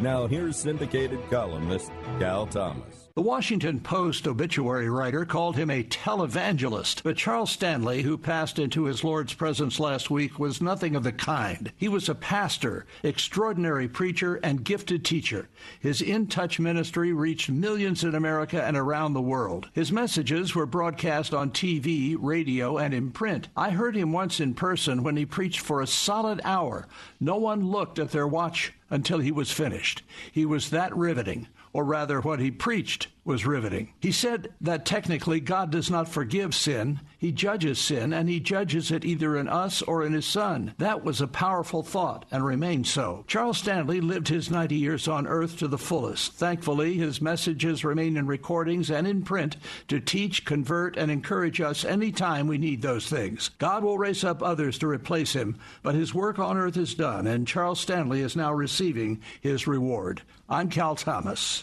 Now, here's syndicated columnist Cal Thomas. The Washington Post obituary writer called him a televangelist, but Charles Stanley, who passed into his Lord's presence last week, was nothing of the kind. He was a pastor, extraordinary preacher, and gifted teacher. His In Touch ministry reached millions in America and around the world. His messages were broadcast on TV, radio, and in print. I heard him once in person when he preached for a solid hour. No one looked at their watch until he was finished. He was that riveting or rather, what he preached was riveting. He said that technically God does not forgive sin, he judges sin, and he judges it either in us or in his Son. That was a powerful thought and remains so. Charles Stanley lived his 90 years on earth to the fullest. Thankfully, his messages remain in recordings and in print to teach, convert, and encourage us any time we need those things. God will raise up others to replace him, but his work on earth is done, and Charles Stanley is now receiving his reward. I'm Cal Thomas.